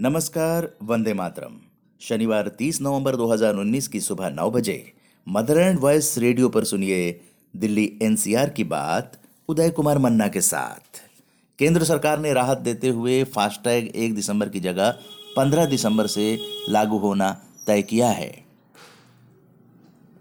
नमस्कार, वंदे मातरम। शनिवार 30 नवंबर 2019 की सुबह नौ बजे मदर एंड वॉइस रेडियो पर सुनिए दिल्ली एनसीआर की बात उदय कुमार मन्ना के साथ। केंद्र सरकार ने राहत देते हुए फास्टैग एक दिसंबर की जगह 15 दिसंबर से लागू होना तय किया है।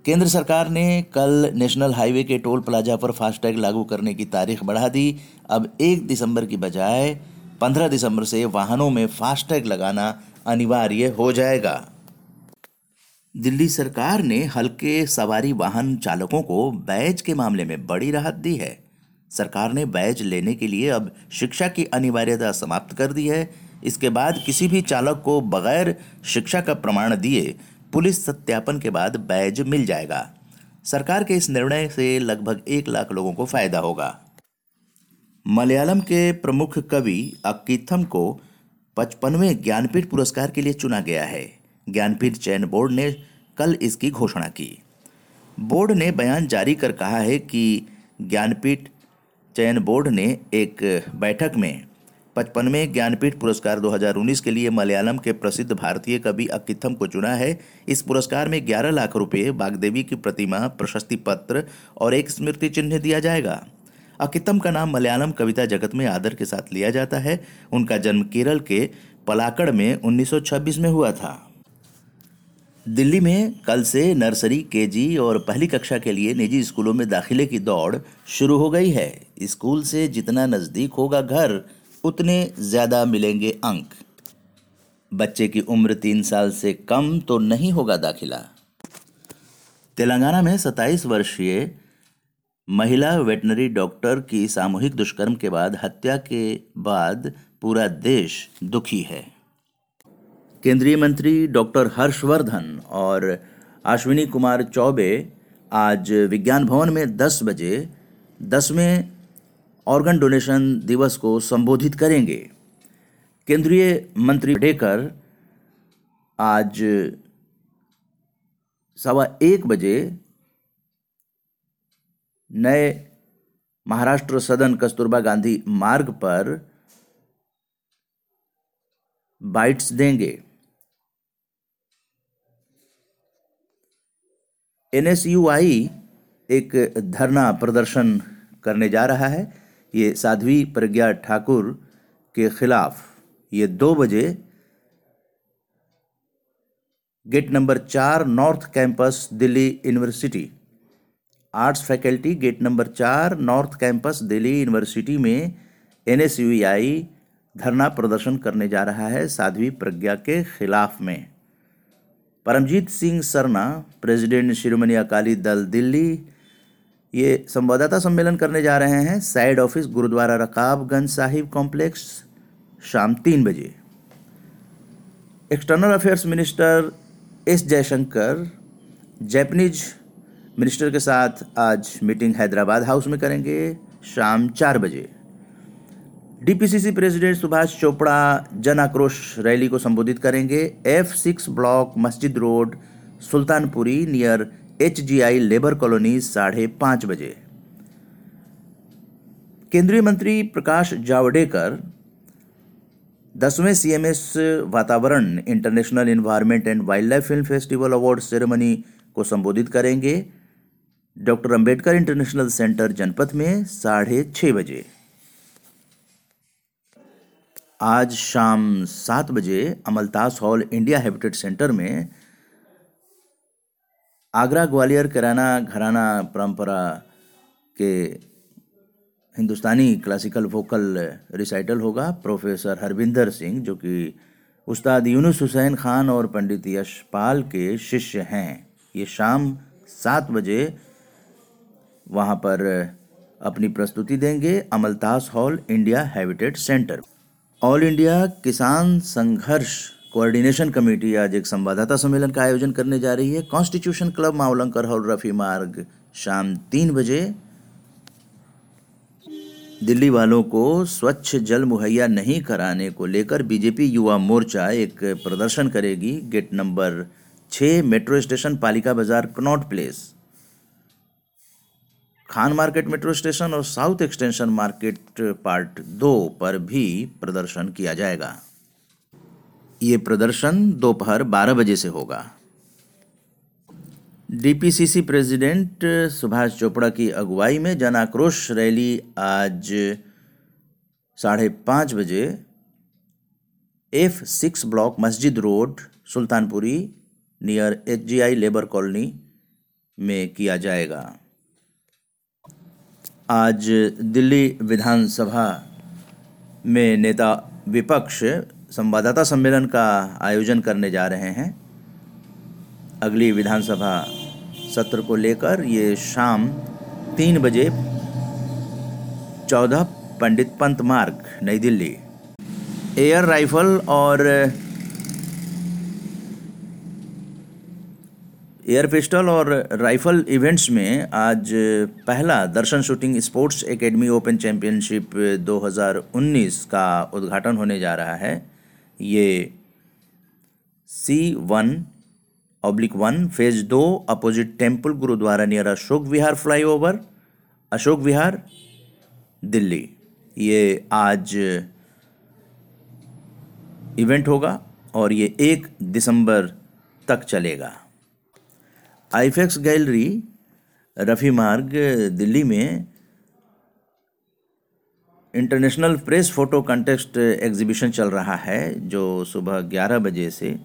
केंद्र सरकार ने कल नेशनल हाईवे के टोल प्लाजा पर फास्टैग लागू करने की तारीख बढ़ा दी। अब एक दिसंबर की बजाय 15 दिसंबर से वाहनों में फास्टैग लगाना अनिवार्य हो जाएगा। दिल्ली सरकार ने हल्के सवारी वाहन चालकों को बैज के मामले में बड़ी राहत दी है। सरकार ने बैज लेने के लिए अब शिक्षा की अनिवार्यता समाप्त कर दी है। इसके बाद किसी भी चालक को बगैर शिक्षा का प्रमाण दिए पुलिस सत्यापन के बाद बैज मिल जाएगा। सरकार के इस निर्णय से लगभग एक लाख लोगों को फ़ायदा होगा। मलयालम के प्रमुख कवि अक्कीथम को पचपनवें ज्ञानपीठ पुरस्कार के लिए चुना गया है। ज्ञानपीठ चयन बोर्ड ने कल इसकी घोषणा की। बोर्ड ने बयान जारी कर कहा है कि ज्ञानपीठ चयन बोर्ड ने एक बैठक में पचपनवें ज्ञानपीठ पुरस्कार 2019 के लिए मलयालम के प्रसिद्ध भारतीय कवि अक्कीथम को चुना है। इस पुरस्कार में 11 लाख रुपए बागदेवी की प्रतिमा, प्रशस्ति पत्र और एक स्मृति चिन्ह दिया जाएगा। अकितम का नाम मलयालम कविता जगत में आदर के साथ लिया जाता है। उनका जन्म केरल के पलाकड़ में 1926 में हुआ था। दिल्ली में कल से नर्सरी, केजी और पहली कक्षा के लिए निजी स्कूलों में दाखिले की दौड़ शुरू हो गई है। स्कूल से जितना नज़दीक होगा घर, उतने ज़्यादा मिलेंगे अंक। बच्चे की उम्र तीन साल से कम तो नहीं होगा दाखिला। तेलंगाना में 27 वर्षीय महिला वेटनरी डॉक्टर की सामूहिक दुष्कर्म के बाद हत्या के बाद पूरा देश दुखी है। केंद्रीय मंत्री डॉक्टर हर्षवर्धन और अश्विनी कुमार चौबे आज विज्ञान भवन में 10 बजे दसवें ऑर्गन डोनेशन दिवस को संबोधित करेंगे। केंद्रीय मंत्री डेकर आज सवा एक बजे नए महाराष्ट्र सदन कस्तूरबा गांधी मार्ग पर बाइट्स देंगे। एनएसयूआई एक धरना प्रदर्शन करने जा रहा है। ये साध्वी प्रज्ञा ठाकुर के खिलाफ ये दो बजे गेट नंबर चार north campus Delhi university arts faculty gate number चार, नॉर्थ कैंपस, दिल्ली यूनिवर्सिटी में एन धरना प्रदर्शन करने जा रहा है साध्वी प्रज्ञा के खिलाफ में। परमजीत सिंह सरना, प्रेसिडेंट शिरोमणि अकाली दल, दिल्ली। ये संवाददाता सम्मेलन करने जा रहे हैं। Side office, Gurudwara Rakabganj Sahib complex, शाम तीन बजे। External affairs minister S Jaishankar, Japanese minister के साथ आज मीटिंग हैदराबाद हाउस में करेंगे शाम चार बजे। डीपीसीसी प्रेसिडेंट सुभाष चोपड़ा जन आक्रोश रैली को संबोधित करेंगे। F six block Masjid road, Sultanpuri near H G I labour colony साढ़े पाँच बजे। केंद्रीय मंत्री प्रकाश जावड़ेकर, दसवें CMS Vatavaran international environment and wildlife film festival award ceremony को संबोधित करेंगे। डॉक्टर अंबेडकर इंटरनेशनल सेंटर जनपद में साढ़े छः बजे। आज शाम सात बजे Amaltas hall India Habitat Centre में आगरा ग्वालियर किराना घराना परंपरा के हिंदुस्तानी क्लासिकल वोकल रिसाइटल होगा प्रोफेसर हरविंदर सिंह, जो कि उस्ताद यूनुस हुसैन खान और पंडित यशपाल के शिष्य हैं। ये शाम सात बजे वहाँ पर अपनी प्रस्तुति देंगे Amaltas hall India habitat centre. All India Kisan Sangharsh coordination committee आज एक संवाददाता सम्मेलन का आयोजन करने जा रही है। Constitution club, Mavalankar hall, Rafi Marg, शाम तीन बजे। दिल्ली वालों को स्वच्छ जल मुहैया नहीं कराने को लेकर बीजेपी युवा मोर्चा एक प्रदर्शन करेगी। गेट नंबर छः metro station, Palika Bazaar, Connaught place. Khan market metro station और साउथ एक्सटेंशन मार्केट पार्ट दो पर भी प्रदर्शन किया जाएगा। ये प्रदर्शन दोपहर 12 बजे से होगा। डीपीसीसी प्रेसिडेंट सुभाष चोपड़ा की अगुवाई में जन आक्रोश रैली आज साढ़े पाँच बजे। F six block Masjid road, Sultanpuri, near H labour colony में किया जाएगा। आज दिल्ली विधानसभा में नेता विपक्ष संवाददाता सम्मेलन का आयोजन करने जा रहे हैं। अगली विधानसभा सत्र को लेकर ये शाम तीन बजे चौदह पंडित पंत मार्ग, नई दिल्ली। एयर राइफल और एयर पिस्टल और राइफल इवेंट्स में आज पहला Darshan shooting sports academy open championship 2019 का उद्घाटन होने जा रहा है। ये C one oblique one phase दो opposite temple Gurudwara near Ashok Vihar flyover Ashok Vihar Delhi. ये आज इवेंट होगा और ये एक दिसंबर तक चलेगा। आईफेक्स गैलरी, रफ़ी मार्ग, दिल्ली में international press photo contest exhibition चल रहा है, जो सुबह 11 बजे से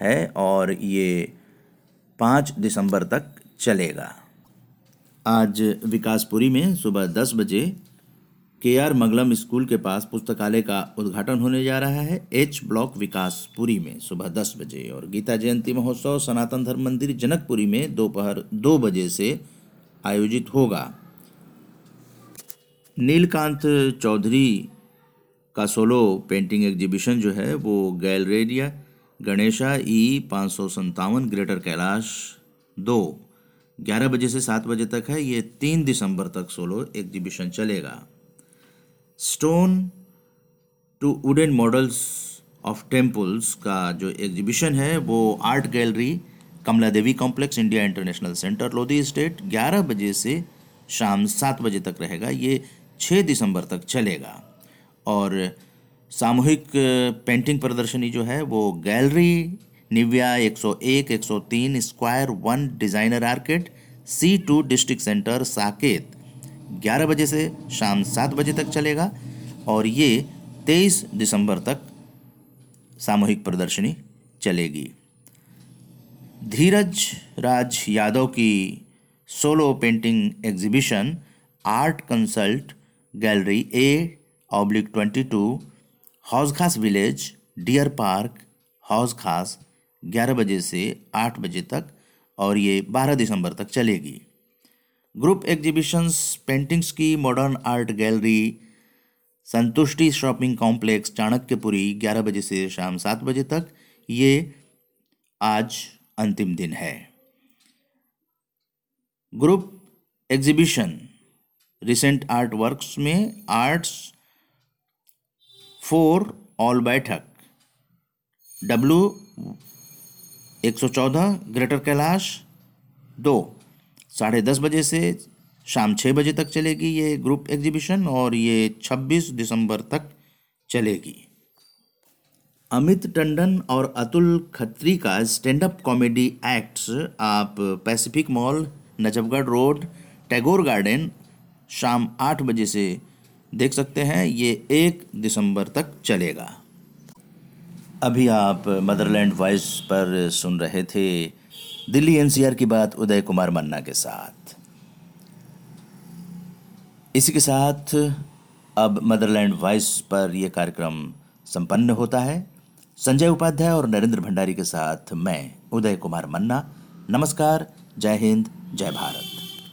है और ये 5 दिसंबर तक चलेगा। आज विकासपुरी में सुबह 10 बजे के आर मंगलम स्कूल के पास पुस्तकालय का उद्घाटन होने जा रहा है। एच ब्लॉक विकासपुरी में सुबह दस बजे और गीता जयंती महोत्सव सनातन धर्म मंदिर जनकपुरी में दोपहर दो बजे से आयोजित होगा। नीलकांत चौधरी का सोलो पेंटिंग एग्जीबिशन जो है वो गैलरेरिया गणेशा, ई पाँच सौ संतावन ग्रेटर कैलाश दो। ग्यारह बजे से सात बजे तक है। ये तीन दिसंबर तक सोलो एग्जीबिशन चलेगा। Stone to wooden models of temples का जो एग्जीबिशन है, वो art gallery Kamla Devi complex India international centre Lodhi estate 11 बजे से शाम सात बजे तक रहेगा। ये 6 दिसंबर तक चलेगा। और सामूहिक पेंटिंग प्रदर्शनी जो है, वो gallery Nivya 101 103 square one designer arcade C two district centre Saket ग्यारह बजे से शाम सात बजे तक चलेगा और ये तेईस दिसंबर तक सामूहिक प्रदर्शनी चलेगी। धीरज राज यादव की solo painting exhibition, art consult, gallery A oblique twenty two Hauz Khas village, deer park Hauz Khas ग्यारह बजे से आठ बजे तक और ये बारह दिसंबर तक चलेगी। ग्रुप एग्जीबिशंस, पेंटिंग्स की modern art gallery Santushti shopping complex Chanakyapuri 11 बजे से शाम सात बजे तक, ये आज अंतिम दिन है। Group exhibition recent art works में arts for all Baithak W 114 greater Kailash, दो। साढ़े दस बजे से शाम छः बजे तक चलेगी ये ग्रुप एग्जीबिशन और ये छब्बीस दिसंबर तक चलेगी। अमित टंडन और अतुल खत्री का स्टैंड अप कॉमेडी एक्ट्स आप Pacific mall Najafgarh road Tagore garden शाम आठ बजे से देख सकते हैं, ये एक दिसंबर तक चलेगा। अभी आप मदरलैंड वॉइस पर सुन रहे थे दिल्ली एनसीआर की बात उदय कुमार मन्ना के साथ। इसी के साथ, अब मदरलैंड वॉइस पर यह कार्यक्रम संपन्न होता है। संजय उपाध्याय और नरेंद्र भंडारी के साथ मैं, उदय कुमार मन्ना। नमस्कार, जय हिंद, जय भारत।